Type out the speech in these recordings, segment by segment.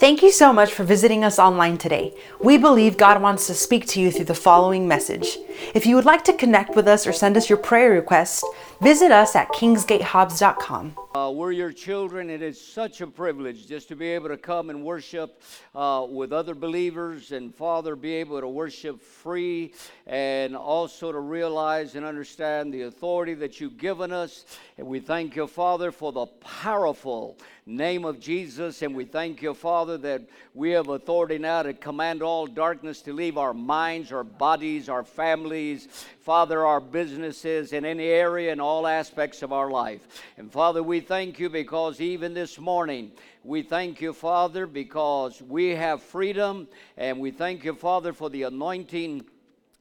Thank you so much for visiting us online today. We believe God wants to speak to you through the following message. If you would like to connect with us or send us your prayer request, visit us at kingsgatehobbs.com. Uh, we're your children. It is such a privilege just to be able to come and worship uh, with other believers and, Father, be able to worship free and also to realize and understand the authority that you've given us. And we thank you, Father, for the powerful name of Jesus. And we thank you, Father, that we have authority now to command all darkness to leave our minds, our bodies, our families, Father, our businesses, in any area and all aspects of our life. And Father, we thank you because even this morning, we thank you, Father, because we have freedom. And we thank you, Father, for the anointing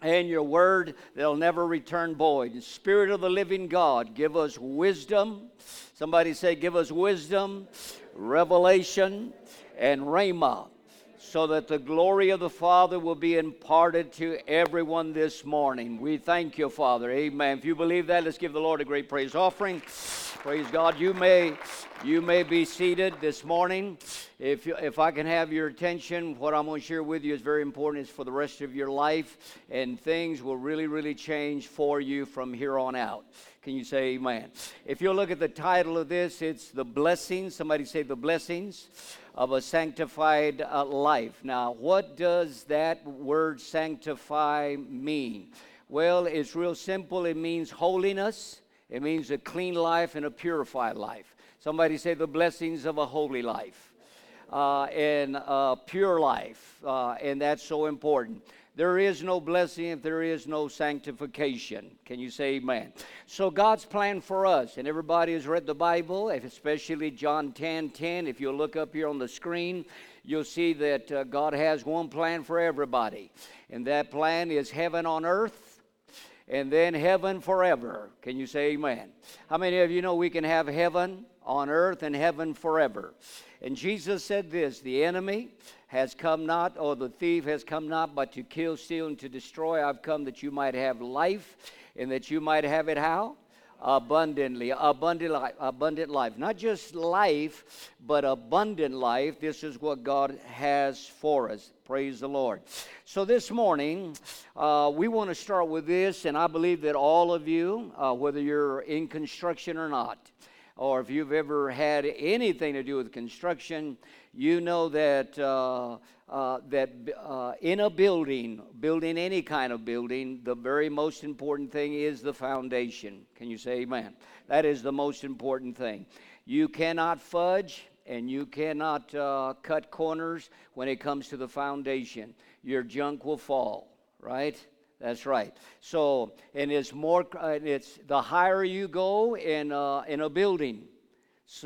and your word that'll never return void. Spirit of the living God, give us wisdom. Somebody say, give us wisdom, revelation, and rhema so that the glory of the Father will be imparted to everyone this morning. We thank you, Father. Amen. If you believe that, let's give the Lord a great praise offering. Praise God. You may you may be seated this morning. If, you, if I can have your attention, what I'm going to share with you is very important. It's for the rest of your life, and things will really, really change for you from here on out. Can you say amen? If you look at the title of this, it's The Blessings. Somebody say The Blessings of a Sanctified uh, Life. Now, what does that word sanctify mean? Well, it's real simple. It means holiness, it means a clean life and a purified life. Somebody say the blessings of a holy life uh, and a pure life, uh, and that's so important. There is no blessing if there is no sanctification. Can you say amen? So, God's plan for us, and everybody has read the Bible, especially John 10 10. If you look up here on the screen, you'll see that uh, God has one plan for everybody, and that plan is heaven on earth and then heaven forever. Can you say amen? How many of you know we can have heaven on earth and heaven forever? And Jesus said this the enemy has come not, or the thief has come not, but to kill, steal, and to destroy. I've come that you might have life, and that you might have it how? Abundantly, abundant life, abundant life. Not just life, but abundant life. This is what God has for us. Praise the Lord. So this morning, uh, we want to start with this, and I believe that all of you, uh, whether you're in construction or not, or if you've ever had anything to do with construction, you know that, uh, uh, that uh, in a building, building any kind of building, the very most important thing is the foundation. Can you say amen? That is the most important thing. You cannot fudge and you cannot uh, cut corners when it comes to the foundation. Your junk will fall, right? That's right. So, and it's more. Uh, it's the higher you go in uh, in a building,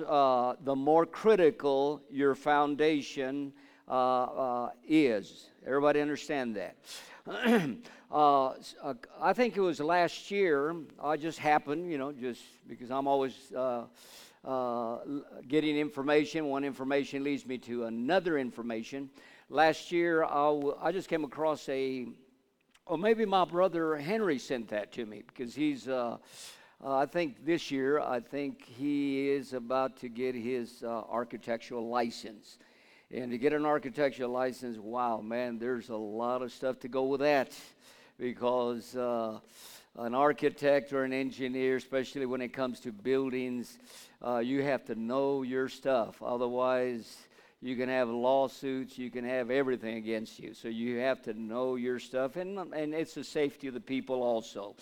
uh, the more critical your foundation uh, uh, is. Everybody understand that? Uh, I think it was last year. I just happened, you know, just because I'm always. getting information. One information leads me to another information. Last year, I, w- I just came across a or maybe my brother Henry sent that to me because he's, uh, uh, I think this year, I think he is about to get his uh, architectural license. And to get an architectural license, wow, man, there's a lot of stuff to go with that because uh, an architect or an engineer, especially when it comes to buildings, uh, you have to know your stuff. Otherwise, you can have lawsuits. You can have everything against you. So you have to know your stuff, and, and it's the safety of the people also.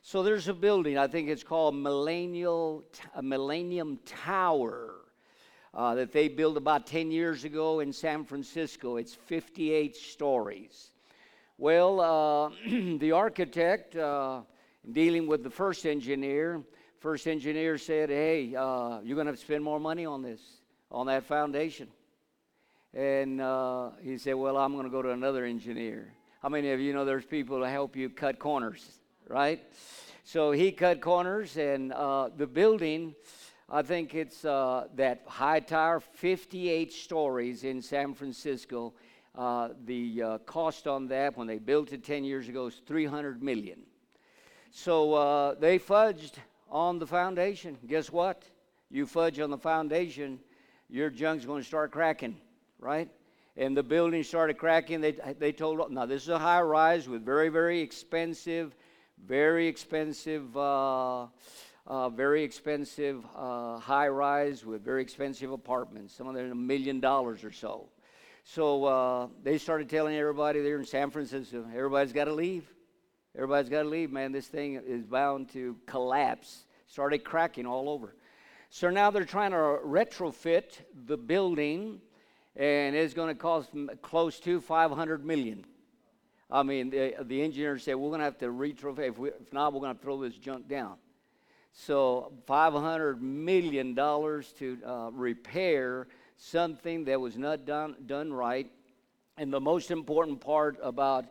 So there's a building. I think it's called Millennial Millennium Tower. Uh, that they built about 10 years ago in San Francisco. It's 58 stories. Well, uh, the architect, uh, dealing with the first engineer, first engineer said, Hey, uh, you're going to spend more money on this, on that foundation. And uh, he said, Well, I'm going to go to another engineer. How many of you know there's people to help you cut corners, right? So he cut corners, and uh, the building, I think it's uh, that high tower, 58 stories in San Francisco. Uh, the uh, cost on that when they built it 10 years ago is 300 million. So uh, they fudged on the foundation. Guess what? You fudge on the foundation, your junk's going to start cracking right? And the building started cracking. They, they told, now this is a high rise with very, very expensive, very expensive, uh, uh, very expensive uh, high rise with very expensive apartments. Some of them a million dollars or so. So uh, they started telling everybody there in San Francisco, everybody's got to leave. Everybody's got to leave, man. This thing is bound to collapse. Started cracking all over. So now they're trying to retrofit the building, and it's going to cost close to 500 million. I mean, the, the engineers said we're going to have to retrofit. If, if not, we're going to throw this junk down. So 500 million dollars to uh, repair something that was not done done right. And the most important part about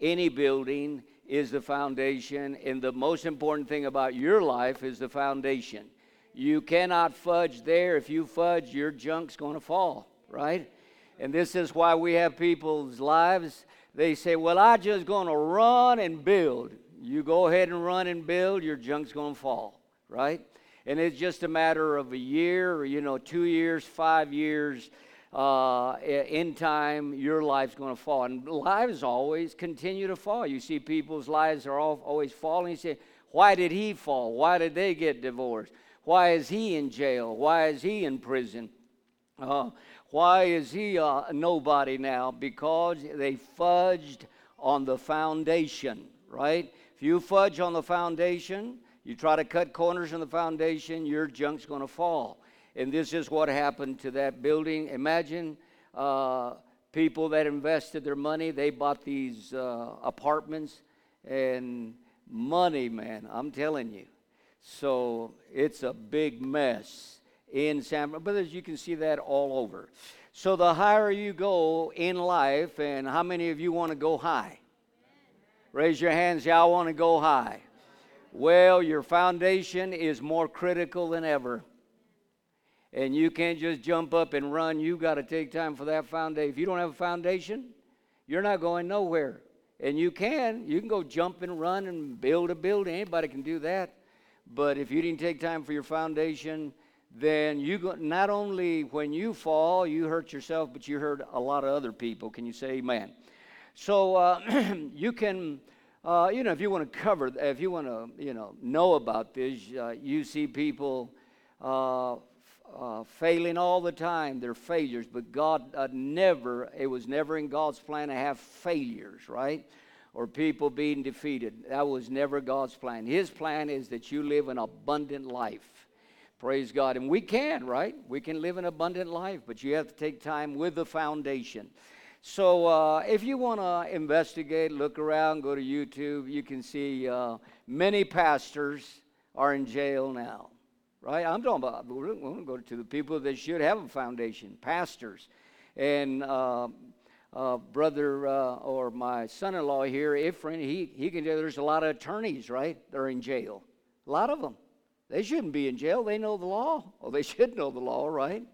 any building is the foundation, and the most important thing about your life is the foundation. You cannot fudge there. If you fudge, your junk's going to fall, right? And this is why we have people's lives. They say, Well, I just to run and build. You go ahead and run and build, your junk's to fall, right? And it's just a matter of a year, or, you know, two years, five years uh, in time, your life's going to fall. And lives always continue to fall. You see people's lives are all, always falling. You say, why did he fall? Why did they get divorced? Why is he in jail? Why is he in prison? Uh, why is he a nobody now? Because they fudged on the foundation, right? If you fudge on the foundation, you try to cut corners in the foundation, your junk's going to fall. And this is what happened to that building. Imagine uh, people that invested their money, they bought these uh, apartments, and money, man, I'm telling you. So it's a big mess in San but as you can see that all over. So the higher you go in life, and how many of you want to go high? Raise your hands, y'all want to go high. Well, your foundation is more critical than ever and you can't just jump up and run. You got to take time for that foundation. If you don't have a foundation, you're not going nowhere. And you can, you can go jump and run and build a building. Anybody can do that. But if you didn't take time for your foundation, then you not only when you fall, you hurt yourself, but you hurt a lot of other people. Can you say amen? So uh, you can, uh, you know, if you want to cover, if you want to, you know, know about this, uh, you see people uh, uh, failing all the time. They're failures, but God uh, never, it was never in God's plan to have failures, right? Or people being defeated. That was never God's plan. His plan is that you live an abundant life. Praise God. And we can, right? We can live an abundant life, but you have to take time with the foundation. So uh, if you want to investigate, look around, go to YouTube, you can see uh, many pastors are in jail now right? I'm talking about, we're going to go to the people that should have a foundation, pastors. And uh, uh, brother uh, or my son-in-law here, Ephraim, he, he can tell there's a lot of attorneys, right? They're in jail. A lot of them. They shouldn't be in jail. They know the law. Well, they should know the law, right?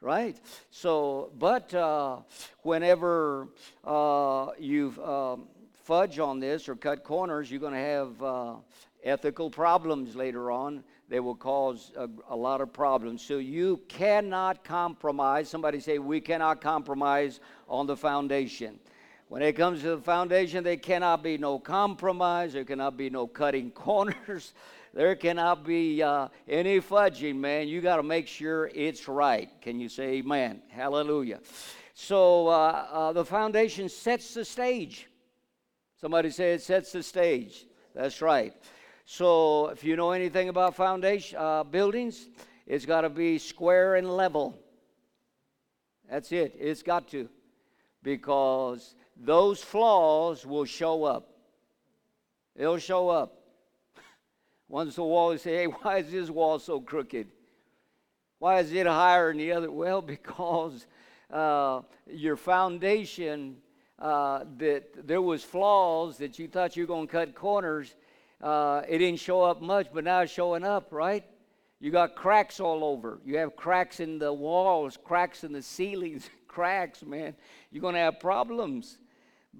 Right? So, but uh, whenever uh, you um, fudge on this or cut corners, you're going to have uh, ethical problems later on they will cause a, a, lot of problems. So you cannot compromise. Somebody say, We cannot compromise on the foundation. When it comes to the foundation, there cannot be no compromise. There cannot be no cutting corners. There cannot be uh, any fudging, man. You got to make sure it's right. Can you say amen? Hallelujah. So uh, uh, the foundation sets the stage. Somebody say it sets the stage. That's right. So if you know anything about foundation uh, buildings, it's got to be square and level. That's it. It's got to, because those flaws will show up. They'll show up. Once the wall, you say, "Hey, why is this wall so crooked? Why is it higher than the other?" Well, because uh, your foundation uh, that there was flaws that you thought you were going to cut corners uh, it didn't show up much, but now it's showing up, right? You got cracks all over. You have cracks in the walls, cracks in the ceilings, cracks, man. You're going to have problems.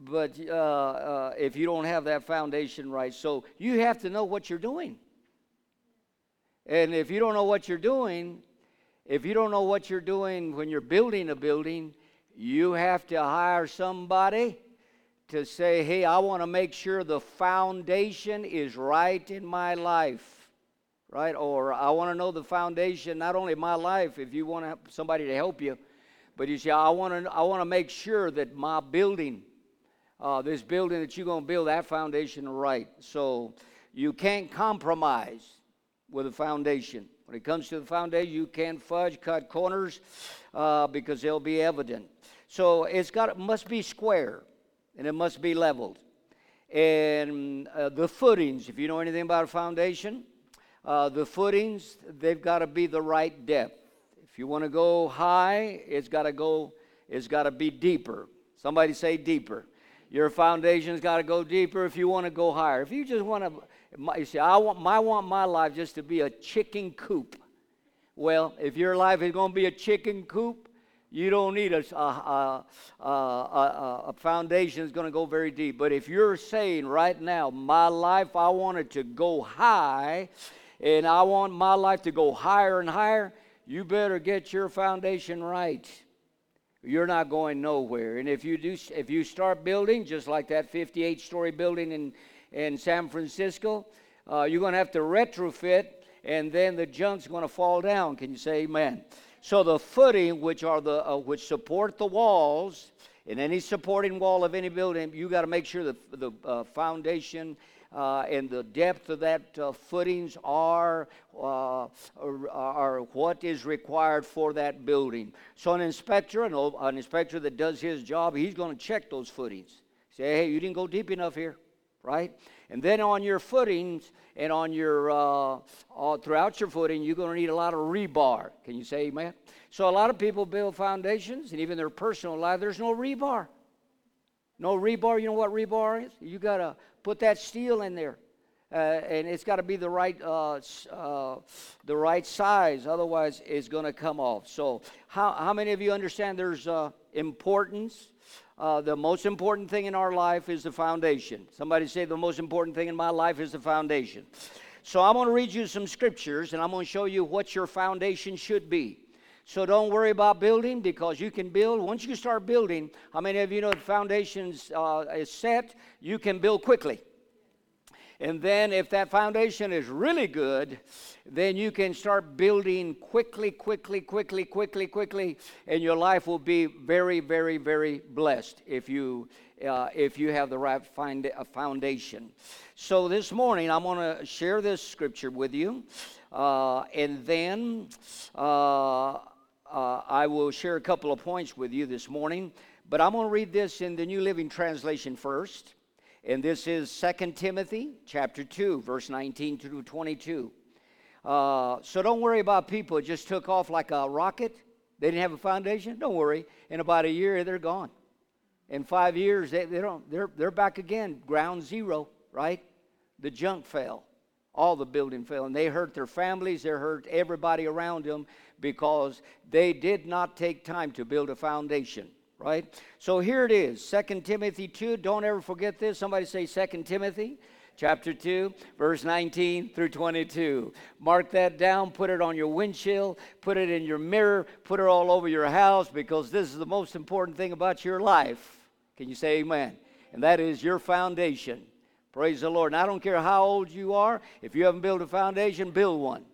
But uh, uh, if you don't have that foundation right, so you have to know what you're doing. And if you don't know what you're doing, if you don't know what you're doing when you're building a building, you have to hire somebody to say, hey, I want to make sure the foundation is right in my life, right? Or I want to know the foundation, not only my life, if you want somebody to help you, but you say, I want to, I want to make sure that my building, uh, this building that you're going to build, that foundation right. So you can't compromise with a foundation. When it comes to the foundation, you can't fudge, cut corners, uh, because they'll be evident. So it's got, it must be square and it must be leveled. And uh, the footings, if you know anything about a foundation, uh, the footings, they've got to be the right depth. If you want to go high, it's got to go, it's got to be deeper. Somebody say deeper. Your foundation's got to go deeper if you want to go higher. If you just want to, you say, I want, I want my life just to be a chicken coop. Well, if your life is going to be a chicken coop, you don't need a, a, a, a, a foundation that's going to go very deep. But if you're saying right now, my life, I want it to go high, and I want my life to go higher and higher, you better get your foundation right. You're not going nowhere. And if you do, if you start building just like that 58-story building in in San Francisco, uh, you're going to have to retrofit, and then the junk's going to fall down. Can you say Amen? So the footing, which are the uh, which support the walls, in any supporting wall of any building, you got to make sure the the uh, foundation uh, and the depth of that uh, footings are, uh, are, what is required for that building. So an inspector, an, an inspector that does his job, he's going to check those footings. Say, hey, you didn't go deep enough here, right? And then on your footings and on your uh, throughout your footing, you're going to need a lot of rebar. Can you say amen? So a lot of people build foundations, and even their personal life, there's no rebar. No rebar. You know what rebar is? You got to put that steel in there, uh, and it's got to be the right uh, uh, the right size. Otherwise, it's going to come off. So, how how many of you understand there's uh, importance? uh, the most important thing in our life is the foundation. Somebody say, the most important thing in my life is the foundation. So I'm going to read you some scriptures and I'm going to show you what your foundation should be. So don't worry about building because you can build. Once you start building, how many of you know the foundations uh, is set? You can build quickly. And then, if that foundation is really good, then you can start building quickly, quickly, quickly, quickly, quickly, and your life will be very, very, very blessed if you uh, if you have the right find, uh, foundation. So this morning, I'm going to share this scripture with you, uh, and then uh, I will share a couple of points with you this morning. But I'm going to read this in the New Living Translation first. And this is Second Timothy chapter 2, verse 19 through 22. Uh, so don't worry about people. It just took off like a rocket. They didn't have a foundation. Don't worry. In about a year, they're gone. In five years, they, they don't, they're, they're back again, ground zero, right? The junk fell. All the building fell. And they hurt their families, they hurt everybody around them because they did not take time to build a foundation right? So here it is, Second Timothy 2. Don't ever forget this. Somebody say Second Timothy chapter 2, verse 19 through 22. Mark that down, put it on your windshield, put it in your mirror, put it all over your house because this is the most important thing about your life. Can you say amen? And that is your foundation. Praise the Lord. And I don't care how old you are, if you haven't built a foundation, build one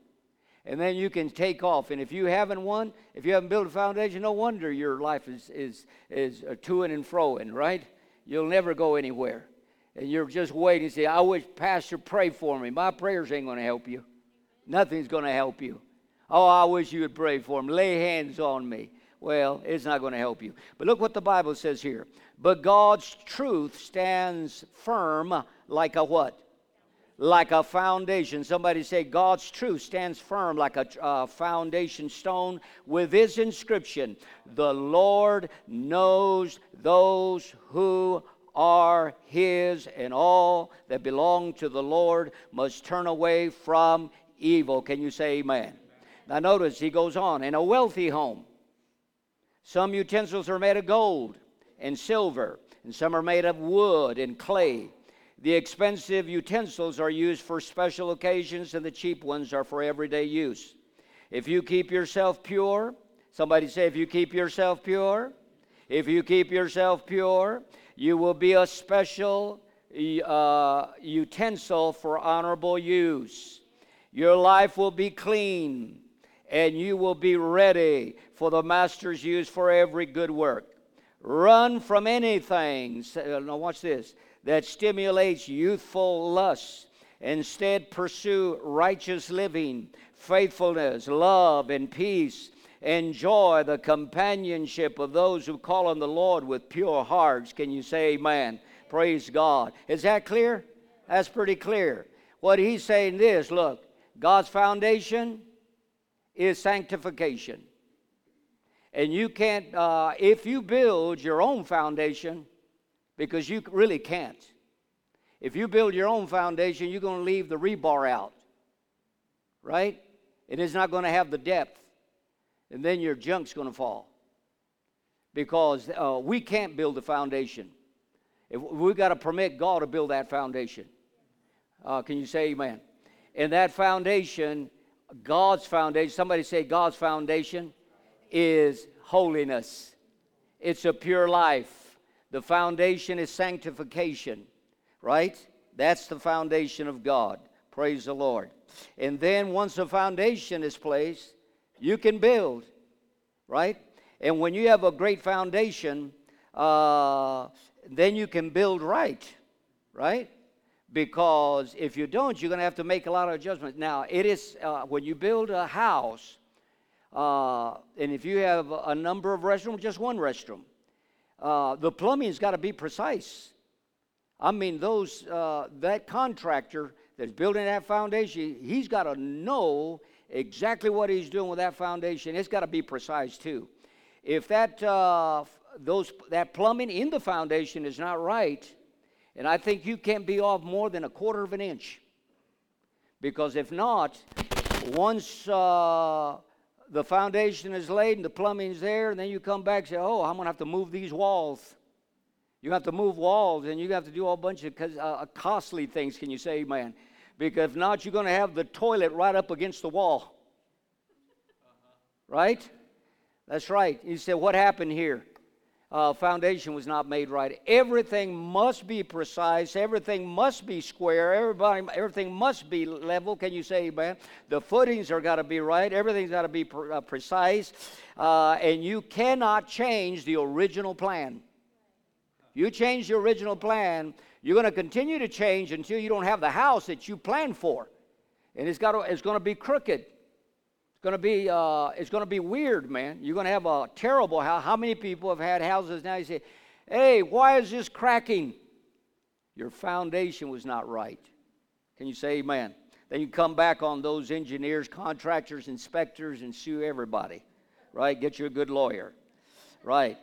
and then you can take off. And if you haven't one, if you haven't built a foundation, no wonder your life is is is to and froing, right? You'll never go anywhere, and you're just waiting. to Say, I wish Pastor pray for me. My prayers ain't going to help you. Nothing's going to help you. Oh, I wish you would pray for him. Lay hands on me. Well, it's not going to help you. But look what the Bible says here. But God's truth stands firm like a what? like a foundation. Somebody say, God's truth stands firm like a uh, foundation stone with this inscription The Lord knows those who are his, and all that belong to the Lord must turn away from evil. Can you say amen? Now, notice he goes on in a wealthy home, some utensils are made of gold and silver, and some are made of wood and clay the expensive utensils are used for special occasions, and the cheap ones are for everyday use. If you keep yourself pure, somebody say, if you keep yourself pure, If you keep yourself pure, you will be a special uh, utensil for honorable use. Your life will be clean, and you will be ready for the Master's use for every good work. Run from anything, uh, now watch this, that stimulates youthful lust. Instead, pursue righteous living, faithfulness, love, and peace. Enjoy the companionship of those who call on the Lord with pure hearts. Can you say amen? Praise God. Is that clear? That's pretty clear. What he's saying is look, God's foundation is sanctification. And you can't, uh, if you build your own foundation, because you really can't. If you build your own foundation, you're going to leave the rebar out, right? It is not going to have the depth. And then your junk's going to fall. Because uh, we can't build the foundation. If we've got to permit God to build that foundation. Uh, can you say amen? And that foundation, God's foundation, somebody say God's foundation is holiness. It's a pure life. The foundation is sanctification, right? That's the foundation of God. Praise the Lord. And then once the foundation is placed, you can build, right? And when you have a great foundation, uh, then you can build right, right? Because if you don't, you're going to have to make a lot of adjustments. Now, it is uh, when you build a house, uh, and if you have a number of restrooms, just one restroom, uh, the plumbing's got to be precise. I mean, those uh, that contractor that's building that foundation, he's got to know exactly what he's doing with that foundation. It's got to be precise too. If that uh, those that plumbing in the foundation is not right, and I think you can't be off more than a quarter of an inch, because if not, once uh, the foundation is laid and the plumbing's there, and then you come back and say, "Oh, I'm going to have to move these walls." You have to move walls, and you have to do a bunch of uh, costly things. Can you say man? Because if not, you're going to have the toilet right up against the wall. Right? That's right. You say, what happened here? Uh, foundation was not made right. Everything must be precise. Everything must be square. Everybody, everything must be level. Can you say amen? The footings are got to be right. Everything's got to be pre- uh, precise. Uh, and you cannot change the original plan. You change the original plan, you're going to continue to change until you don't have the house that you planned for. And it's, got to, it's going to be crooked. Going to be, uh, it's going to be weird, man. You're going to have a terrible house. How many people have had houses now? You say, hey, why is this cracking? Your foundation was not right. Can you say amen? Then you come back on those engineers, contractors, inspectors, and sue everybody, right? Get you a good lawyer, right?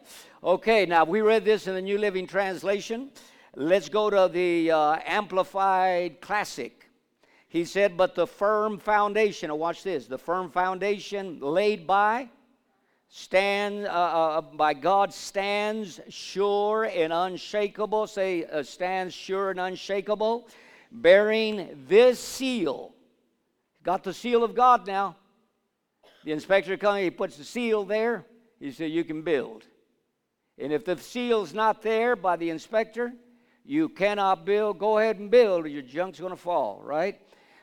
Okay, now we read this in the New Living Translation. Let's go to the uh, Amplified Classic. He said, But the firm foundation, now watch this, the firm foundation laid by, stand, uh, uh, by God stands sure and unshakable. Say, uh, stands sure and unshakable, bearing this seal. Got the seal of God now. The inspector comes, he puts the seal there. He said, You can build. And if the seal's not there by the inspector, you cannot build. Go ahead and build, or your junk's going to fall, right?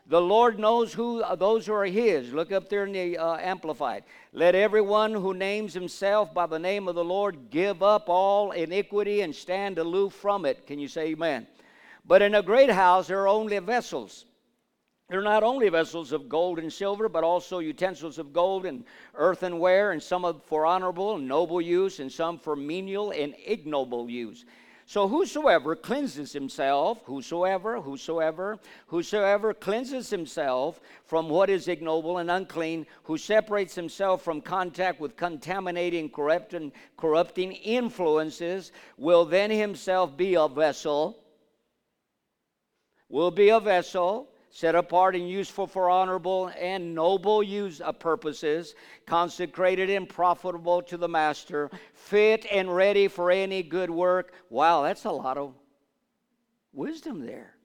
The Lord knows who uh, those who are His. Look up there in the uh, Amplified. Let everyone who names himself by the name of the Lord give up all iniquity and stand aloof from it. Can you say Amen? But in a great house there are only vessels. They're not only vessels of gold and silver, but also utensils of gold and earthenware, and some for honorable and noble use, and some for menial and ignoble use. So whosoever cleanses himself, whosoever, whosoever, whosoever cleanses himself from what is ignoble and unclean, who separates himself from contact with contaminating, corrupting, corrupting influences, will then himself be a vessel, will be a vessel set apart and useful for honorable and noble use of purposes, consecrated and profitable to the master, fit and ready for any good work. Wow, that's a lot of wisdom there.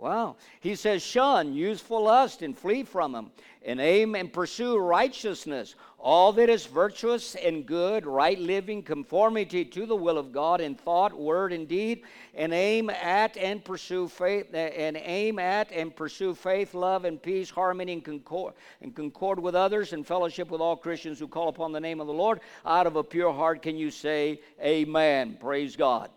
Wow. He says, shun youthful lust and flee from them, and aim and pursue righteousness, all that is virtuous and good, right living, conformity to the will of God in thought, word, and deed, and aim at and pursue faith, eh, and aim at and pursue faith, love, and peace, harmony, and concord, and concord with others, and fellowship with all Christians who call upon the name of the Lord. Out of a pure heart can you say, Amen. Praise God.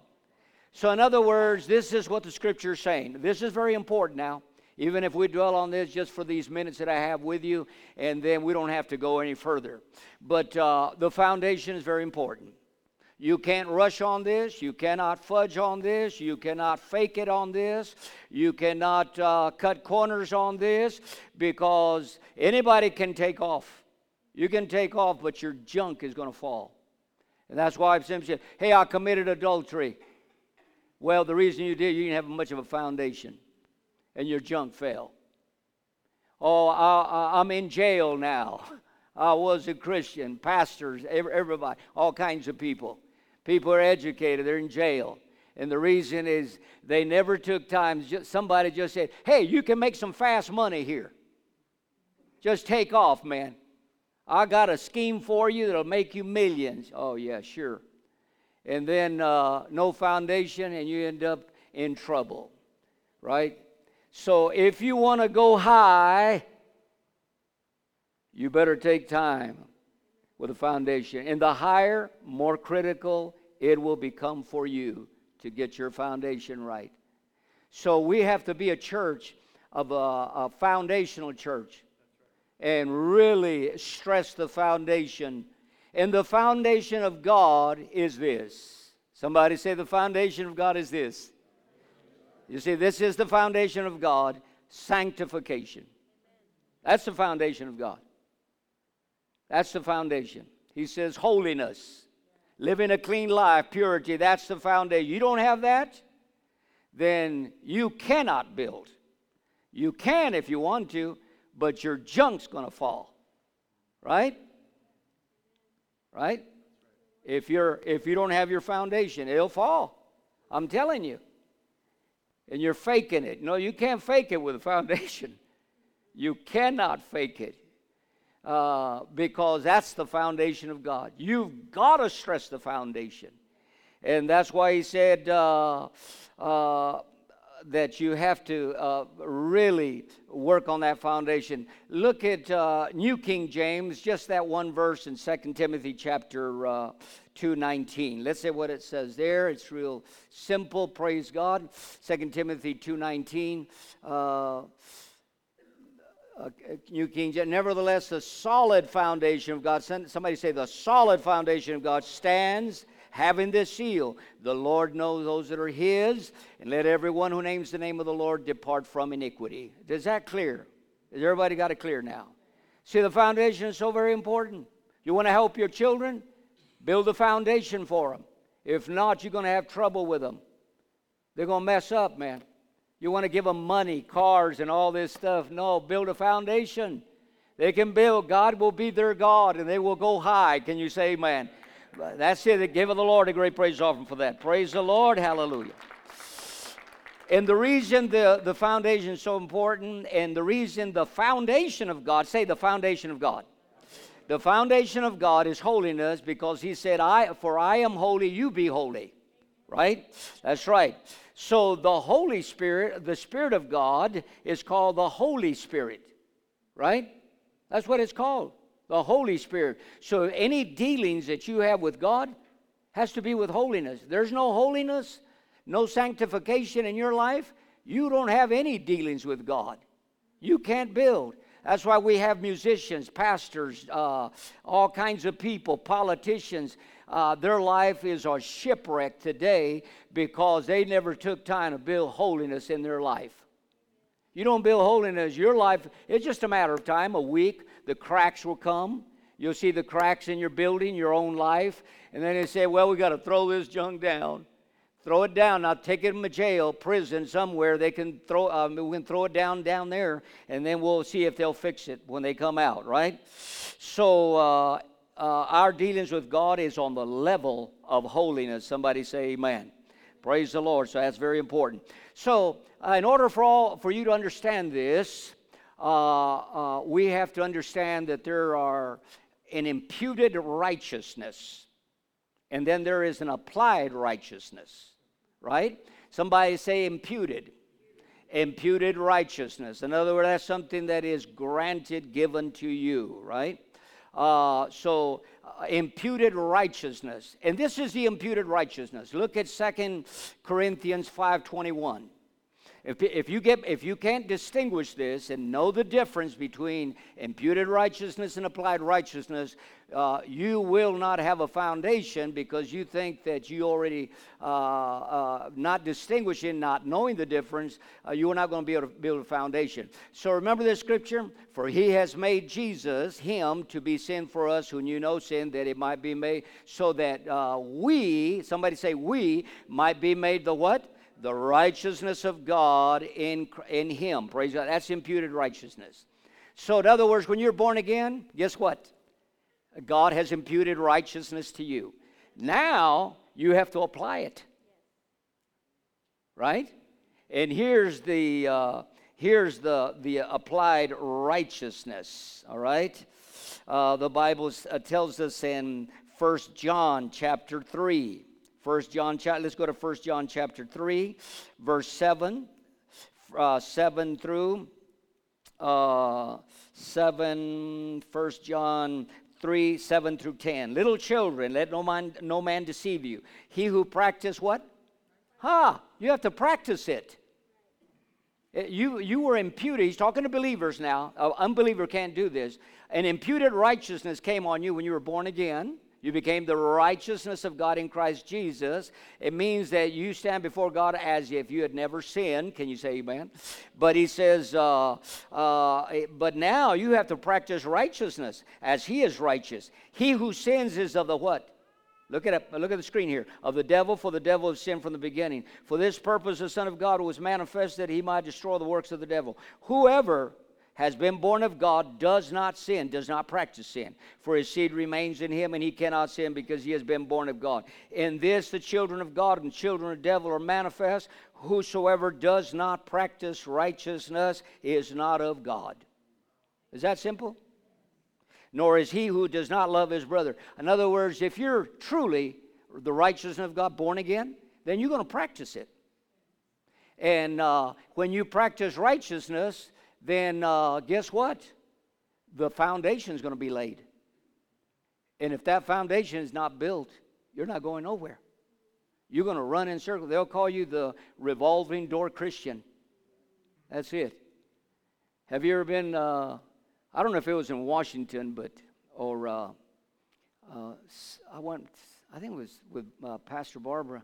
So, in other words, this is what the scripture is saying. This is very important now, even if we dwell on this just for these minutes that I have with you, and then we don't have to go any further. But uh, the foundation is very important. You can't rush on this. You cannot fudge on this. You cannot fake it on this. You cannot uh, cut corners on this because anybody can take off. You can take off, but your junk is going to fall. And that's why I've said, hey, I committed adultery. Well, the reason you did, you didn't have much of a foundation, and your junk fell. Oh, I, am in jail now. I was a Christian, pastors, everybody, all kinds of people. People are educated, they're in jail. And the reason is they never took time. Somebody just said, hey, you can make some fast money here. Just take off, man. I got a scheme for you that'll make you millions. Oh, yeah, sure and then uh, no foundation, and you end up in trouble, right? So if you want to go high, you better take time with a foundation. And the higher, more critical it will become for you to get your foundation right. So we have to be a church of a, a foundational church and really stress the foundation and the foundation of God is this. Somebody say, the foundation of God is this. You see, this is the foundation of God sanctification. That's the foundation of God. That's the foundation. He says, holiness, living a clean life, purity. That's the foundation. You don't have that, then you cannot build. You can if you want to, but your junk's going to fall. Right? Right? If you're if you don't have your foundation, it'll fall. I'm telling you. And you're faking it. No, you can't fake it with a foundation. You cannot fake it. Uh, because that's the foundation of God. You've got to stress the foundation. And that's why he said, uh, uh, that you have to uh, really work on that foundation. Look at uh, New King James, just that one verse in 2 Timothy chapter uh, 2.19. Let's see what it says there. It's real simple, praise God. 2 Timothy 2.19. Uh, uh, New King James. Nevertheless, the solid foundation of God, somebody say, the solid foundation of God stands having this seal. The Lord knows those that are his, and let everyone who names the name of the Lord depart from iniquity. Is that clear? Has everybody got it clear now? See, the foundation is so very important. You want to help your children? Build a foundation for them. If not, you're going to have trouble with them. They're going to mess up, man. You want to give them money, cars, and all this stuff. No, build a foundation. They can build. God will be their God, and they will go high. Can you say amen? That's it. Give of the Lord a great praise offering for that. Praise the Lord. Hallelujah. And the reason the, the foundation is so important, and the reason the foundation of God, say the foundation of God. The foundation of God is holiness because He said, I for I am holy, you be holy. Right? That's right. So the Holy Spirit, the Spirit of God, is called the Holy Spirit. Right? That's what it's called the Holy Spirit. So any dealings that you have with God has to be with holiness. There's no holiness, no sanctification in your life, you don't have any dealings with God. You can't build. That's why we have musicians, pastors, uh, all kinds of people, politicians. Uh, their life is a shipwreck today because they never took time to build holiness in their life. You don't build holiness, your life, it's just a matter of time, a week, the cracks will come. You'll see the cracks in your building, your own life. And then they say, well, we got to throw this junk down. Throw it down. Now take it to jail, prison, somewhere. They can throw. Um, we can throw it down down there, and then we'll see if they'll fix it when they come out. Right. So uh, uh, our dealings with God is on the level of holiness. Somebody say, Amen. Praise the Lord. So that's very important. So, uh, in order for all for you to understand this, uh, uh, we have to understand that there are an imputed righteousness, and then there is an applied righteousness. Right? Somebody say imputed imputed righteousness. In other words, that's something that is granted, given to you, right? Uh, so, uh, imputed righteousness. And this is the imputed righteousness. Look at Second Corinthians 5.21. If, if, you get, if you can't distinguish this and know the difference between imputed righteousness and applied righteousness, uh, you will not have a foundation because you think that you already, uh, uh, not distinguishing, not knowing the difference, uh, you are not going to be able to build a foundation. So remember this scripture? For he has made Jesus, him, to be sin for us who knew no sin, that it might be made, so that uh, we, somebody say we, might be made the what? The righteousness of God in, in him. Praise God. That's imputed righteousness. So, in other words, when you're born again, guess what? God has imputed righteousness to you. Now you have to apply it. Right? And here's the uh, here's the the applied righteousness. All right. Uh, the Bible uh, tells us in First John chapter three. First John, chapter let's go to First John chapter 3, verse 7, uh, 7 through uh, 7, 1 John 3, 7 through 10. Little children, let no man, no man deceive you. He who practice what? Ha! You have to practice it. Uh, you, you were imputed. He's talking to believers now. An unbeliever can't do this. An imputed righteousness came on you when you were born again. You became the righteousness of God in Christ Jesus. It means that you stand before God as if you had never sinned. Can you say amen? But he says, uh, uh, but now you have to practice righteousness as he is righteous. He who sins is of the what? Look at, look at the screen here. Of the devil, for the devil has sinned from the beginning. For this purpose, the Son of God was manifested that he might destroy the works of the devil. Whoever has been born of God does not sin, does not practice sin. For his seed remains in him, and he cannot sin because he has been born of God. In this, the children of God and children of devil are manifest. Whosoever does not practice righteousness is not of God. Is that simple? Nor is he who does not love his brother. In other words, if you're truly the righteousness of God born again, then you're going to practice it. And uh, when you practice righteousness, then uh, guess what? The foundation is going to be laid. And if that foundation is not built, you're not going nowhere. You're going to run in circles. They'll call you the revolving door Christian. That's it. Have you ever been, uh, I don't know if it was in Washington, but, or uh, uh, I went, I think it was with uh, Pastor Barbara.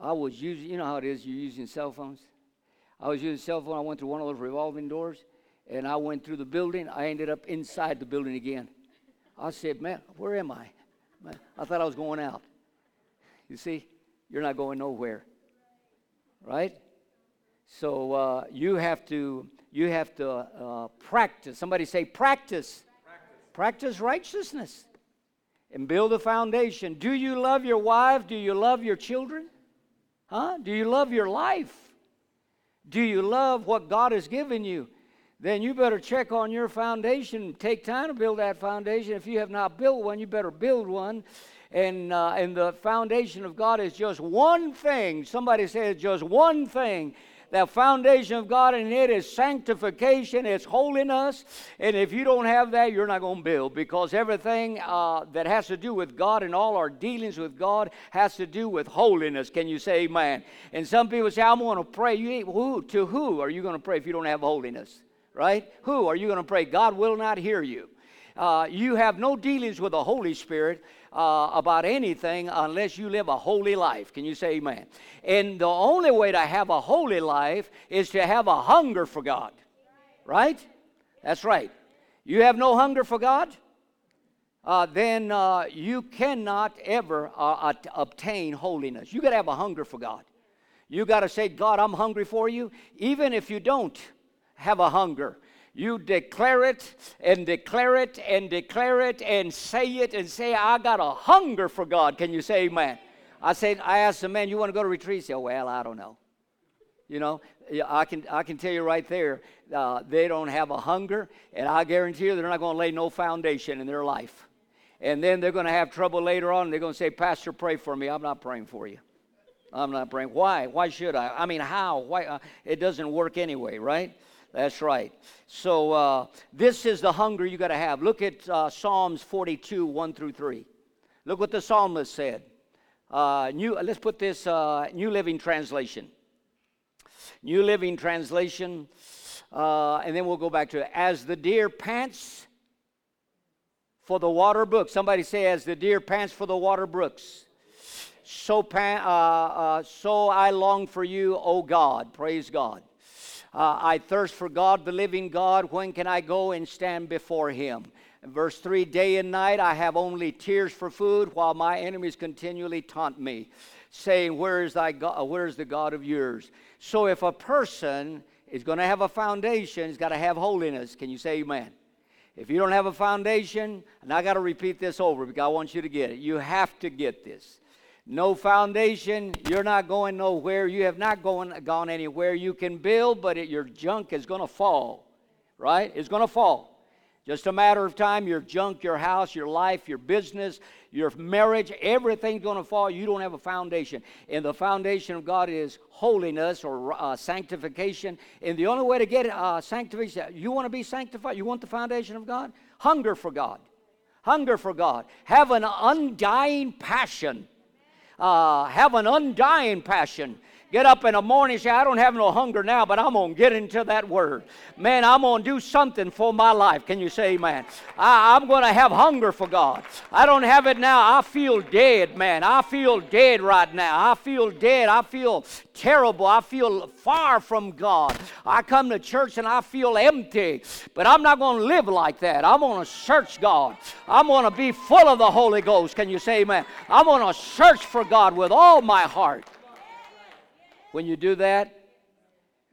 I was using, you know how it is, you're using cell phones. I was using a cell phone. I went through one of those revolving doors, and I went through the building. I ended up inside the building again. I said, "Man, where am I?" Man, I thought I was going out. You see, you're not going nowhere, right? So uh, you have to you have to uh, practice. Somebody say practice. practice. Practice righteousness and build a foundation. Do you love your wife? Do you love your children? Huh? Do you love your life? Do you love what God has given you? Then you better check on your foundation. Take time to build that foundation. If you have not built one, you better build one. And, uh, and the foundation of God is just one thing. Somebody says just one thing that foundation of God, and it is sanctification, it's holiness. And if you don't have that, you're not going to build because everything uh, that has to do with God and all our dealings with God has to do with holiness. Can you say amen? And some people say, I'm going to pray. You who to who are you going to pray if you don't have holiness? Right? Who are you going to pray? God will not hear you. Uh, you have no dealings with the Holy Spirit uh, about anything unless you live a holy life. Can you say amen? And the only way to have a holy life is to have a hunger for God. Right? That's right. You have no hunger for God? Uh, then uh, you cannot ever uh, obtain holiness. You got to have a hunger for God. You got to say, God, I'm hungry for you. Even if you don't have a hunger, you declare it and declare it and declare it and say it and say, I got a hunger for God. Can you say amen? I said, I asked the man, you want to go to retreat? He said, well, I don't know. You know, I can, I can tell you right there, uh, they don't have a hunger, and I guarantee you they're not going to lay no foundation in their life. And then they're going to have trouble later on, they're going to say, Pastor, pray for me. I'm not praying for you. I'm not praying. Why? Why should I? I mean, how? Why? Uh, it doesn't work anyway, right? That's right. So uh, this is the hunger you got to have. Look at uh, Psalms 42, 1 through 3. Look what the psalmist said. Uh, new, let's put this uh, New Living Translation. New Living Translation, uh, and then we'll go back to it. As the deer pants for the water brooks. Somebody say, as the deer pants for the water brooks. So, pan, uh, so I long for you, O God. Praise God. Uh, I thirst for God, the living God. When can I go and stand before him? verse 3 Day and night I have only tears for food, while my enemies continually taunt me, saying, Where is, thy God, where is the God of yours? So if a person is going to have a foundation, he's got to have holiness. Can you say amen? If you don't have a foundation, and I got to repeat this over because I want you to get it, you have to get this. No foundation, you're not going nowhere. You have not going, gone anywhere. You can build, but it, your junk is going to fall, right? It's going to fall. Just a matter of time, your junk, your house, your life, your business, your marriage, everything's going to fall. You don't have a foundation. And the foundation of God is holiness or uh, sanctification. And the only way to get uh, sanctification, you want to be sanctified? You want the foundation of God? Hunger for God. Hunger for God. Have an undying passion uh, have an undying passion. Get up in the morning and say, I don't have no hunger now, but I'm going to get into that word. Man, I'm going to do something for my life. Can you say amen? I, I'm going to have hunger for God. I don't have it now. I feel dead, man. I feel dead right now. I feel dead. I feel terrible. I feel far from God. I come to church and I feel empty. But I'm not going to live like that. I'm going to search God. I'm going to be full of the Holy Ghost. Can you say amen? I'm going to search for God with all my heart. When you do that,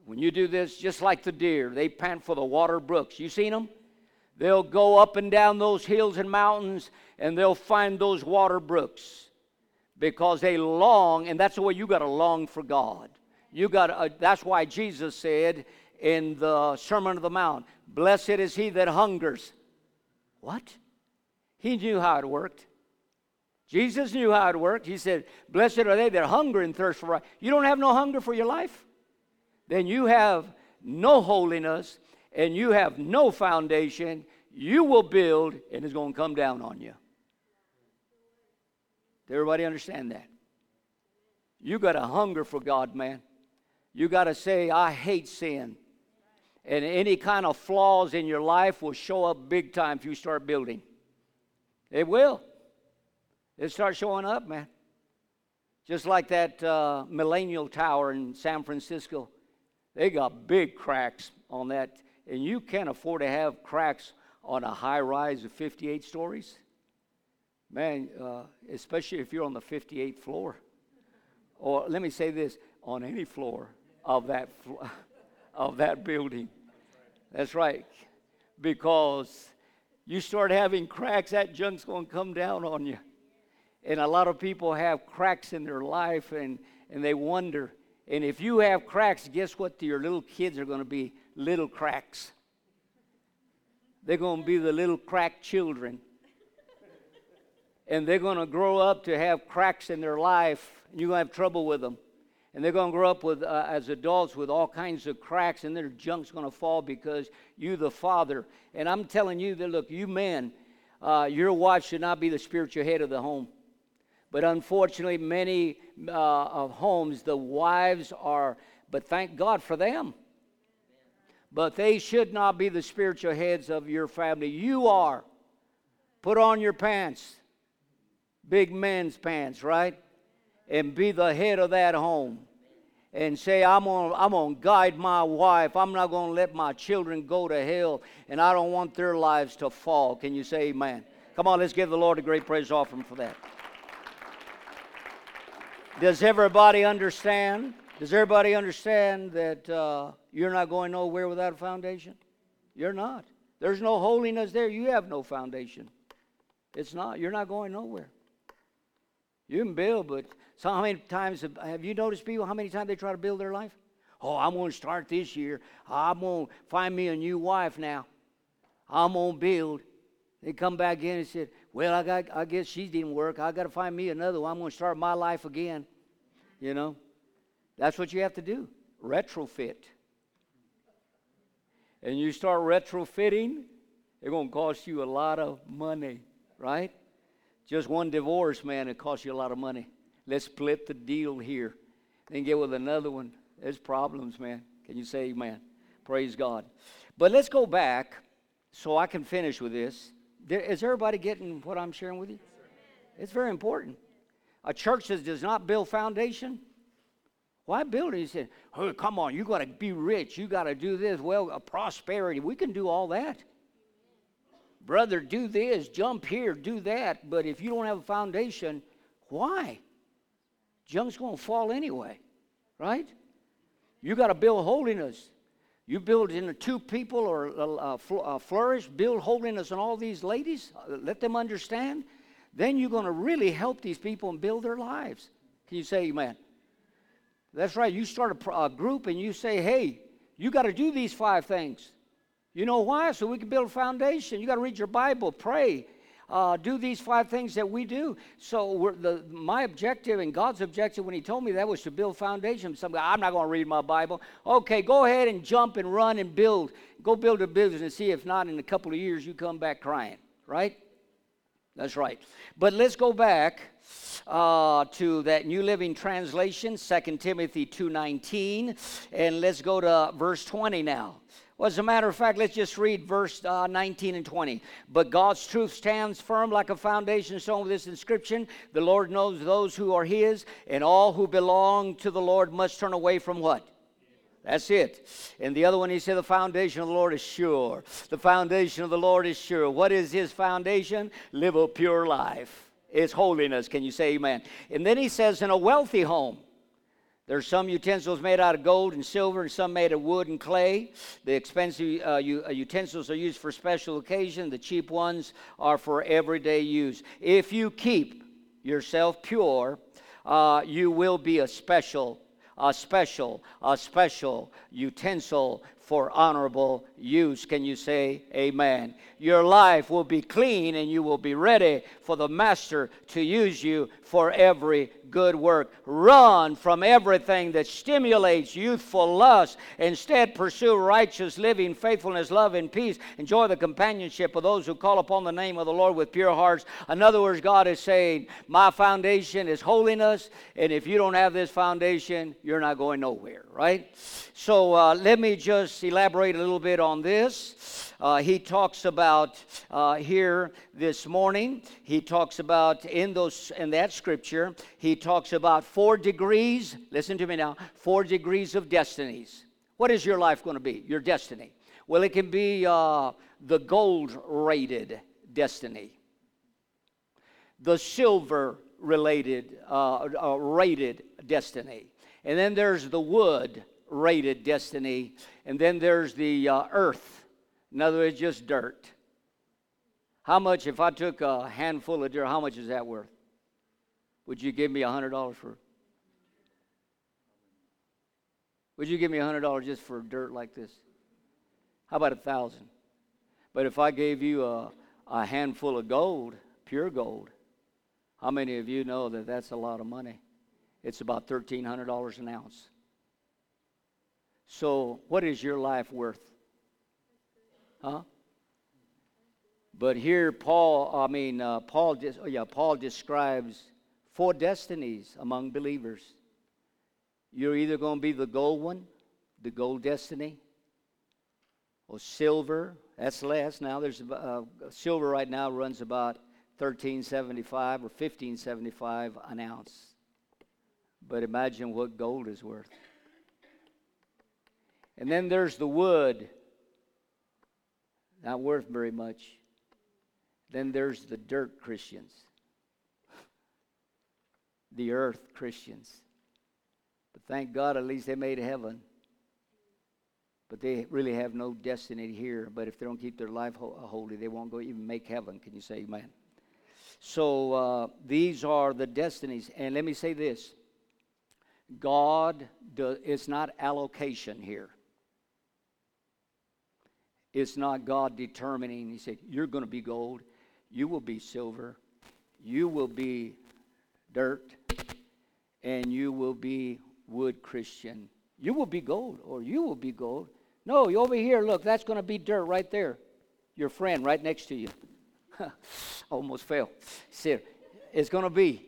when you do this, just like the deer, they pant for the water brooks. You seen them? They'll go up and down those hills and mountains and they'll find those water brooks because they long, and that's the way you got to long for God. You got uh, that's why Jesus said in the Sermon of the Mount, "Blessed is he that hungers." What? He knew how it worked. Jesus knew how it worked. He said, Blessed are they that hunger and thirst for right. You don't have no hunger for your life? Then you have no holiness and you have no foundation. You will build and it's going to come down on you. Does everybody understand that? You got a hunger for God, man. You got to say, I hate sin. And any kind of flaws in your life will show up big time if you start building. It will. It starts showing up, man. Just like that uh, Millennium Tower in San Francisco. They got big cracks on that, and you can't afford to have cracks on a high rise of 58 stories. Man, uh, especially if you're on the 58th floor. Or let me say this on any floor of that, fl- of that building. That's right. Because you start having cracks, that junk's going to come down on you. And a lot of people have cracks in their life and, and they wonder. And if you have cracks, guess what? Your little kids are going to be little cracks. They're going to be the little crack children. and they're going to grow up to have cracks in their life, and you're going to have trouble with them. And they're going to grow up with, uh, as adults with all kinds of cracks, and their junk's going to fall because you, the father. And I'm telling you that, look, you men, uh, your wife should not be the spiritual head of the home. But unfortunately, many uh, of homes, the wives are, but thank God for them. But they should not be the spiritual heads of your family. You are. Put on your pants, big men's pants, right? And be the head of that home. And say, I'm going to I'm gonna guide my wife. I'm not going to let my children go to hell. And I don't want their lives to fall. Can you say amen? Come on, let's give the Lord a great praise offering for that. Does everybody understand? Does everybody understand that uh, you're not going nowhere without a foundation? You're not. There's no holiness there. You have no foundation. It's not. You're not going nowhere. You can build, but so how many times have, have you noticed people how many times they try to build their life? Oh, I'm going to start this year. I'm going to find me a new wife now. I'm going to build. They come back in and said, Well, I, got, I guess she didn't work. I got to find me another one. I'm going to start my life again. You know? That's what you have to do retrofit. And you start retrofitting, it's going to cost you a lot of money, right? Just one divorce, man, it costs you a lot of money. Let's split the deal here. Then get with another one. There's problems, man. Can you say amen? Praise God. But let's go back so I can finish with this. Is everybody getting what I'm sharing with you? It's very important. A church that does not build foundation, why build it? He said, oh, come on, you got to be rich. You got to do this. Well, a prosperity. We can do all that. Brother, do this, jump here, do that. But if you don't have a foundation, why? Junk's going to fall anyway, right? You got to build holiness. You build in the two people or uh, flourish, build holiness in all these ladies, uh, let them understand. Then you're going to really help these people and build their lives. Can you say amen? That's right. You start a, a group and you say, hey, you got to do these five things. You know why? So we can build a foundation. You got to read your Bible, pray, uh, do these five things that we do. So the, my objective and God's objective when He told me that was to build foundation. Some guy, I'm not going to read my Bible. Okay, go ahead and jump and run and build. Go build a business and see if not in a couple of years you come back crying. Right? That's right. But let's go back uh, to that New Living Translation, 2 Timothy 2.19. And let's go to verse 20 now. Well, as a matter of fact, let's just read verse uh, 19 and 20. But God's truth stands firm like a foundation stone with this inscription The Lord knows those who are His, and all who belong to the Lord must turn away from what? That's it. And the other one, he said, the foundation of the Lord is sure. The foundation of the Lord is sure. What is his foundation? Live a pure life. It's holiness. Can you say amen? And then he says, in a wealthy home. There's some utensils made out of gold and silver, and some made of wood and clay. The expensive uh, uh, utensils are used for special occasion. The cheap ones are for everyday use. If you keep yourself pure, uh, you will be a special, a special, a special utensil for honorable use. Can you say amen? Your life will be clean and you will be ready for the Master to use you for every good work. Run from everything that stimulates youthful lust. Instead, pursue righteous living, faithfulness, love, and peace. Enjoy the companionship of those who call upon the name of the Lord with pure hearts. In other words, God is saying, My foundation is holiness, and if you don't have this foundation, you're not going nowhere, right? So uh, let me just elaborate a little bit on this. Uh, he talks about uh, here this morning. He talks about in those in that scripture. He talks about four degrees. Listen to me now. Four degrees of destinies. What is your life going to be? Your destiny. Well, it can be uh, the gold rated destiny, the silver related uh, uh, rated destiny, and then there's the wood rated destiny, and then there's the uh, earth in other words, just dirt. How much, if I took a handful of dirt, how much is that worth? Would you give me a $100 for Would you give me a $100 just for dirt like this? How about a thousand? But if I gave you a, a handful of gold, pure gold, how many of you know that that's a lot of money? It's about $1,300 an ounce. So, what is your life worth? Huh? But here, Paul, I mean, uh, Paul, just oh yeah, Paul describes four destinies among believers. You're either going to be the gold one, the gold destiny, or silver. That's less now. There's uh, silver right now runs about 1375 or 1575 an ounce. But imagine what gold is worth. And then there's the wood not worth very much. Then there's the dirt Christians, the earth Christians. But thank God, at least they made heaven. But they really have no destiny here. But if they don't keep their life holy, they won't go even make heaven. Can you say amen? So uh, these are the destinies. And let me say this God, it's not allocation here. It's not God determining. He said, You're going to be gold. You will be silver. You will be dirt. And you will be wood Christian. You will be gold, or you will be gold. No, you over here, look, that's going to be dirt right there. Your friend right next to you. Almost fell. See, it's going to be.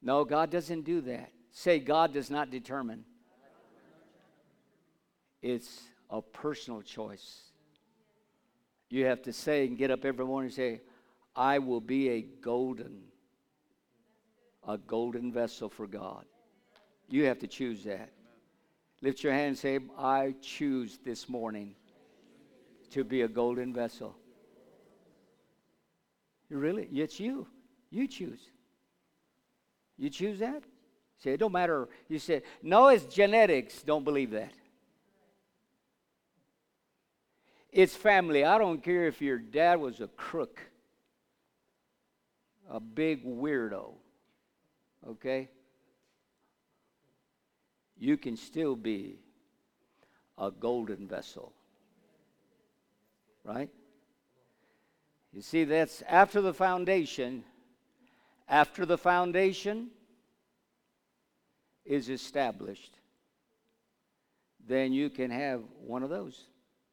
No, God doesn't do that. Say, God does not determine. It's a personal choice. You have to say and get up every morning and say, I will be a golden, a golden vessel for God. You have to choose that. Lift your hand and say, I choose this morning to be a golden vessel. Really? It's you. You choose. You choose that? Say, it don't matter. You say, no, it's genetics. Don't believe that. It's family. I don't care if your dad was a crook, a big weirdo. Okay? You can still be a golden vessel. Right? You see, that's after the foundation. After the foundation is established, then you can have one of those.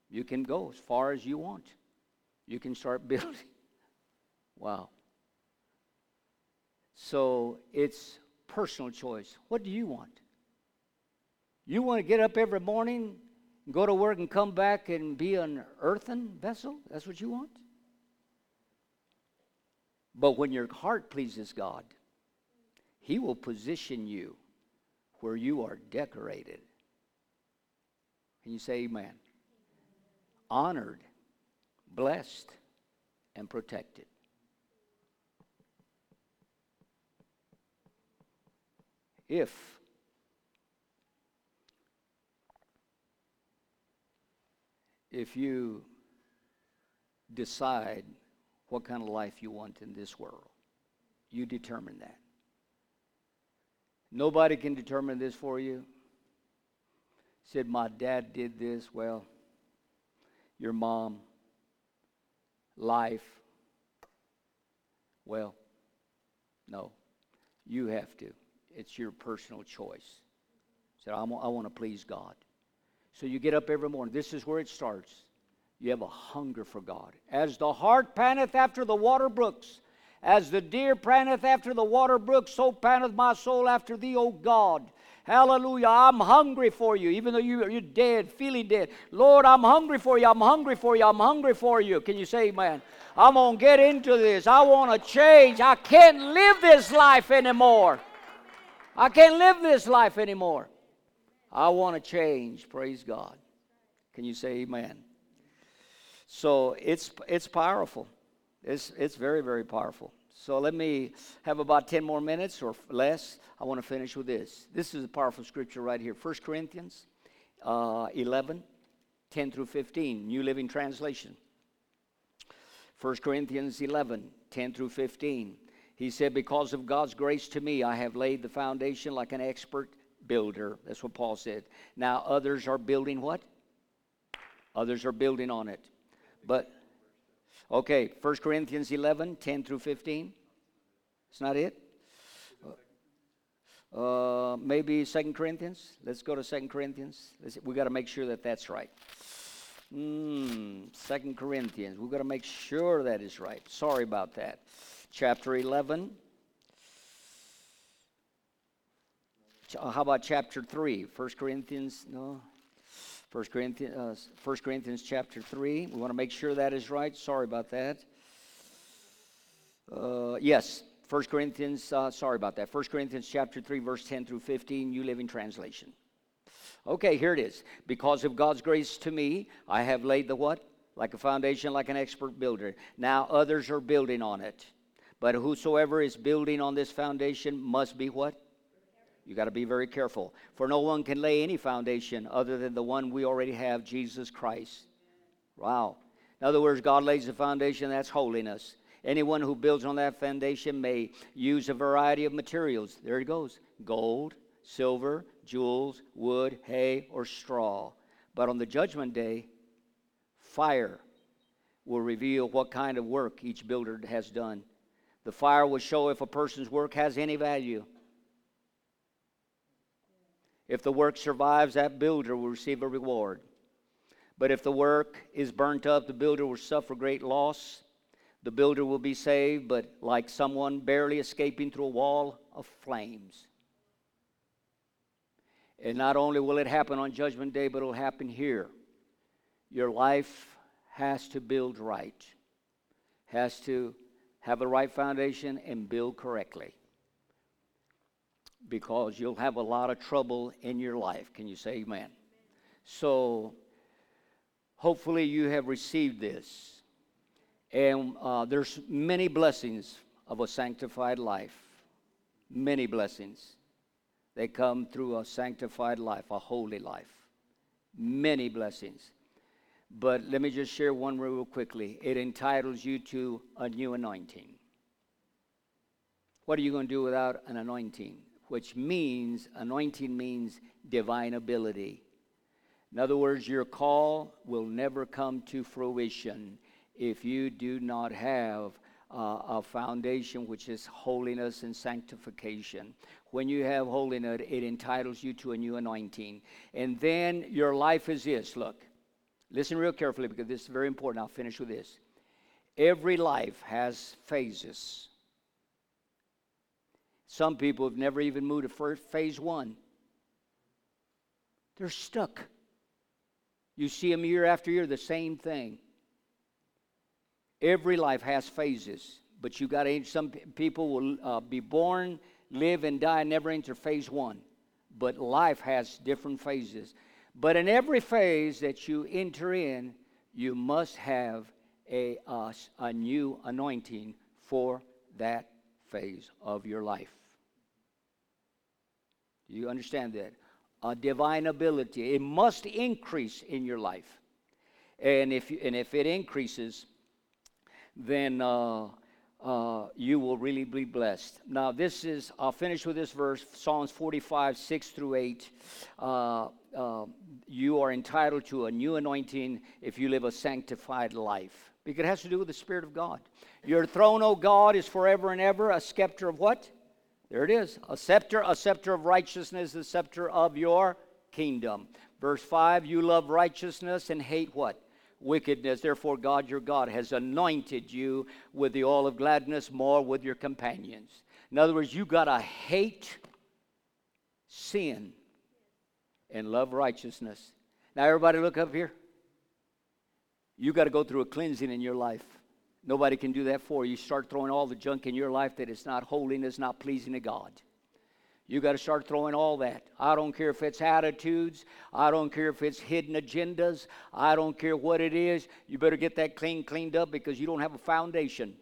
You can go as far as you want. You can start building. wow. So it's personal choice. What do you want? You want to get up every morning, go to work, and come back and be an earthen vessel? That's what you want? But when your heart pleases God, He will position you where you are decorated. Can you say amen? Honored, blessed, and protected. If if you decide what kind of life you want in this world, you determine that. Nobody can determine this for you. Said, My dad did this. Well, your mom, life. Well, no, you have to. It's your personal choice. Said, I want to please God. So you get up every morning. This is where it starts. You have a hunger for God. As the hart panteth after the water brooks, as the deer panteth after the water brooks, so panteth my soul after thee, O God. Hallelujah. I'm hungry for you, even though you, you're dead, feeling dead. Lord, I'm hungry for you. I'm hungry for you. I'm hungry for you. Can you say amen? I'm going to get into this. I want to change. I can't live this life anymore. I can't live this life anymore. I want to change. Praise God. Can you say amen? So it's, it's powerful. It's, it's very, very powerful. So let me have about 10 more minutes or less. I want to finish with this. This is a powerful scripture right here 1 Corinthians uh, 11, 10 through 15, New Living Translation. 1 Corinthians 11, 10 through 15. He said, Because of God's grace to me, I have laid the foundation like an expert builder. That's what Paul said. Now others are building what? Others are building on it. But, okay, 1 Corinthians 11, 10 through 15. It's not it? Uh, maybe Second Corinthians. Let's go to Second Corinthians. we got to make sure that that's right. Mm, Second Corinthians. We've got to make sure that is right. Sorry about that. Chapter 11. Uh, how about chapter 3? First Corinthians, no. First Corinthians, uh, Corinthians chapter 3. We want to make sure that is right. Sorry about that. Uh, yes, 1 Corinthians, uh, sorry about that. 1 Corinthians chapter 3, verse 10 through 15, New Living Translation. Okay, here it is. Because of God's grace to me, I have laid the what? Like a foundation, like an expert builder. Now others are building on it. But whosoever is building on this foundation must be what? You got to be very careful. For no one can lay any foundation other than the one we already have, Jesus Christ. Wow. In other words, God lays the foundation, that's holiness. Anyone who builds on that foundation may use a variety of materials. There it goes gold, silver, jewels, wood, hay, or straw. But on the judgment day, fire will reveal what kind of work each builder has done. The fire will show if a person's work has any value. If the work survives, that builder will receive a reward. But if the work is burnt up, the builder will suffer great loss. The builder will be saved, but like someone barely escaping through a wall of flames. And not only will it happen on Judgment Day, but it will happen here. Your life has to build right, has to have the right foundation and build correctly. Because you'll have a lot of trouble in your life. Can you say amen? So, hopefully, you have received this. And uh, there's many blessings of a sanctified life. Many blessings. They come through a sanctified life, a holy life. Many blessings. But let me just share one real quickly. It entitles you to a new anointing. What are you going to do without an anointing? Which means, anointing means divine ability. In other words, your call will never come to fruition if you do not have uh, a foundation which is holiness and sanctification. When you have holiness, it entitles you to a new anointing. And then your life is this look, listen real carefully because this is very important. I'll finish with this. Every life has phases. Some people have never even moved to first phase one. They're stuck. You see them year after year, the same thing. Every life has phases, but you got to. Some people will uh, be born, live, and die, and never enter phase one. But life has different phases. But in every phase that you enter in, you must have a, uh, a new anointing for that phase of your life. You understand that? A divine ability. It must increase in your life. And if, and if it increases, then uh, uh, you will really be blessed. Now, this is, I'll finish with this verse Psalms 45, 6 through 8. Uh, uh, you are entitled to a new anointing if you live a sanctified life. Because it has to do with the Spirit of God. Your throne, O God, is forever and ever a scepter of what? There it is. A scepter, a scepter of righteousness, the scepter of your kingdom. Verse 5 You love righteousness and hate what? wickedness. Therefore, God your God has anointed you with the oil of gladness more with your companions. In other words, you got to hate sin and love righteousness. Now, everybody, look up here. You got to go through a cleansing in your life. Nobody can do that for you. You start throwing all the junk in your life that is not holiness, not pleasing to God. You got to start throwing all that. I don't care if it's attitudes. I don't care if it's hidden agendas. I don't care what it is. You better get that clean, cleaned up because you don't have a foundation.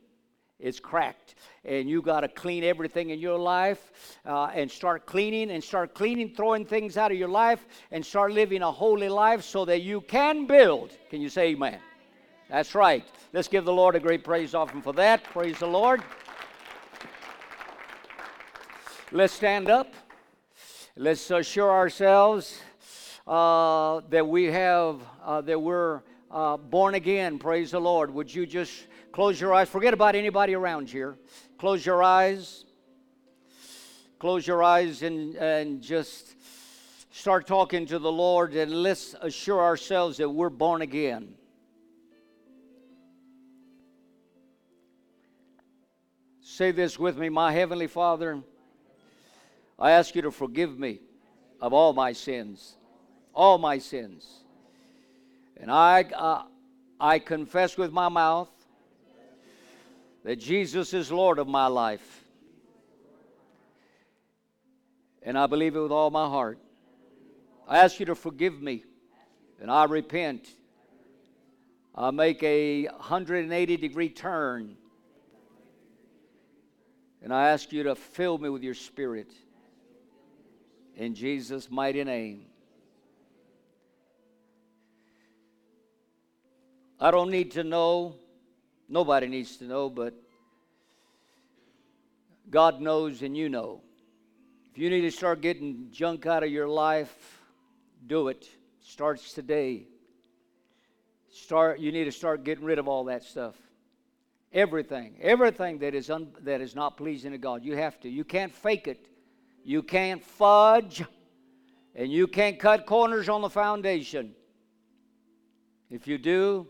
It's cracked. And you got to clean everything in your life uh, and start cleaning and start cleaning, throwing things out of your life and start living a holy life so that you can build. Can you say amen? That's right. Let's give the Lord a great praise offering for that. Praise the Lord. Let's stand up. Let's assure ourselves uh, that we have, uh, that we're uh, born again. Praise the Lord. Would you just close your eyes? Forget about anybody around here. Close your eyes. Close your eyes and, and just start talking to the Lord and let's assure ourselves that we're born again. Say this with me, my Heavenly Father. I ask you to forgive me of all my sins, all my sins. And I, uh, I confess with my mouth that Jesus is Lord of my life. And I believe it with all my heart. I ask you to forgive me, and I repent. I make a 180 degree turn, and I ask you to fill me with your spirit. In Jesus' mighty name. I don't need to know. Nobody needs to know, but God knows and you know. If you need to start getting junk out of your life, do it. Starts today. Start you need to start getting rid of all that stuff. Everything, everything that is un, that is not pleasing to God. You have to. You can't fake it. You can't fudge and you can't cut corners on the foundation. If you do,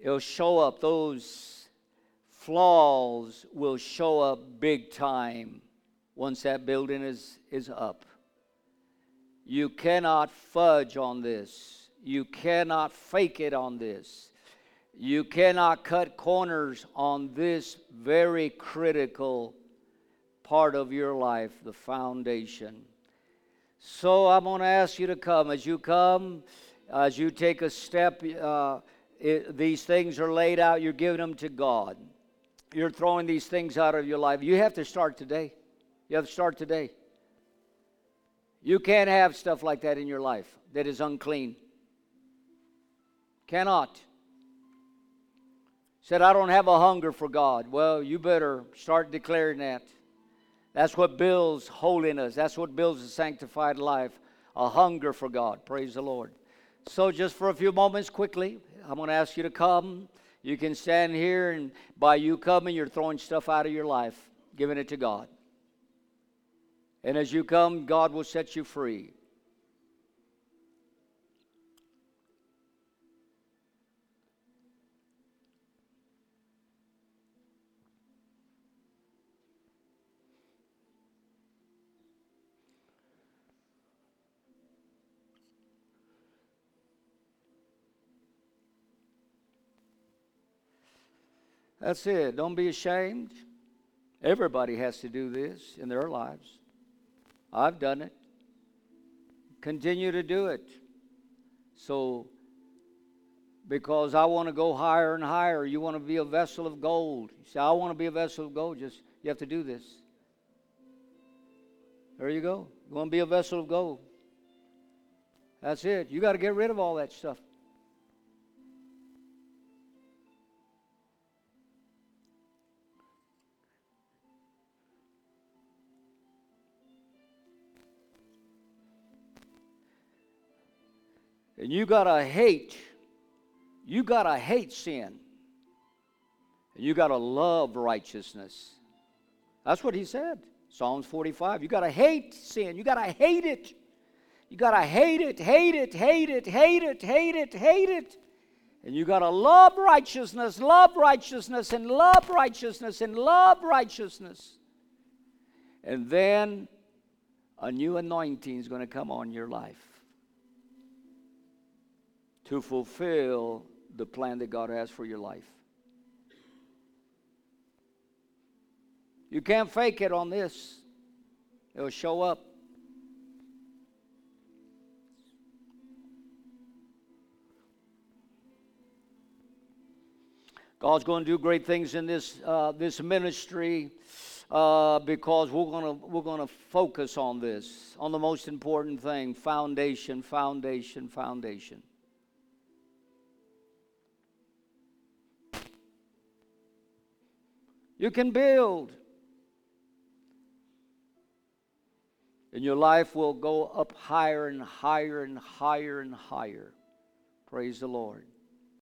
it'll show up. Those flaws will show up big time once that building is, is up. You cannot fudge on this. You cannot fake it on this. You cannot cut corners on this very critical part of your life, the foundation. So I'm going to ask you to come. As you come, as you take a step, uh, it, these things are laid out, you're giving them to God. You're throwing these things out of your life. You have to start today. You have to start today. You can't have stuff like that in your life that is unclean. Cannot. Said, I don't have a hunger for God. Well, you better start declaring that. That's what builds holiness. That's what builds a sanctified life, a hunger for God. Praise the Lord. So, just for a few moments, quickly, I'm going to ask you to come. You can stand here, and by you coming, you're throwing stuff out of your life, giving it to God. And as you come, God will set you free. That's it. Don't be ashamed. Everybody has to do this in their lives. I've done it. Continue to do it. So, because I want to go higher and higher, you want to be a vessel of gold. You say, I want to be a vessel of gold. Just you have to do this. There you go. You want to be a vessel of gold. That's it. You got to get rid of all that stuff. And you got to hate, you got to hate sin. And you got to love righteousness. That's what he said. Psalms 45. You got to hate sin. You got to hate it. You got to hate it, hate it, hate it, hate it, hate it, hate it. And you got to love righteousness, love righteousness, and love righteousness, and love righteousness. And then a new anointing is going to come on your life to fulfill the plan that God has for your life. You can't fake it on this, it'll show up. God's going to do great things in this, uh, this ministry uh, because we're going to we're going to focus on this, on the most important thing foundation, foundation, foundation. You can build. And your life will go up higher and higher and higher and higher. Praise the Lord.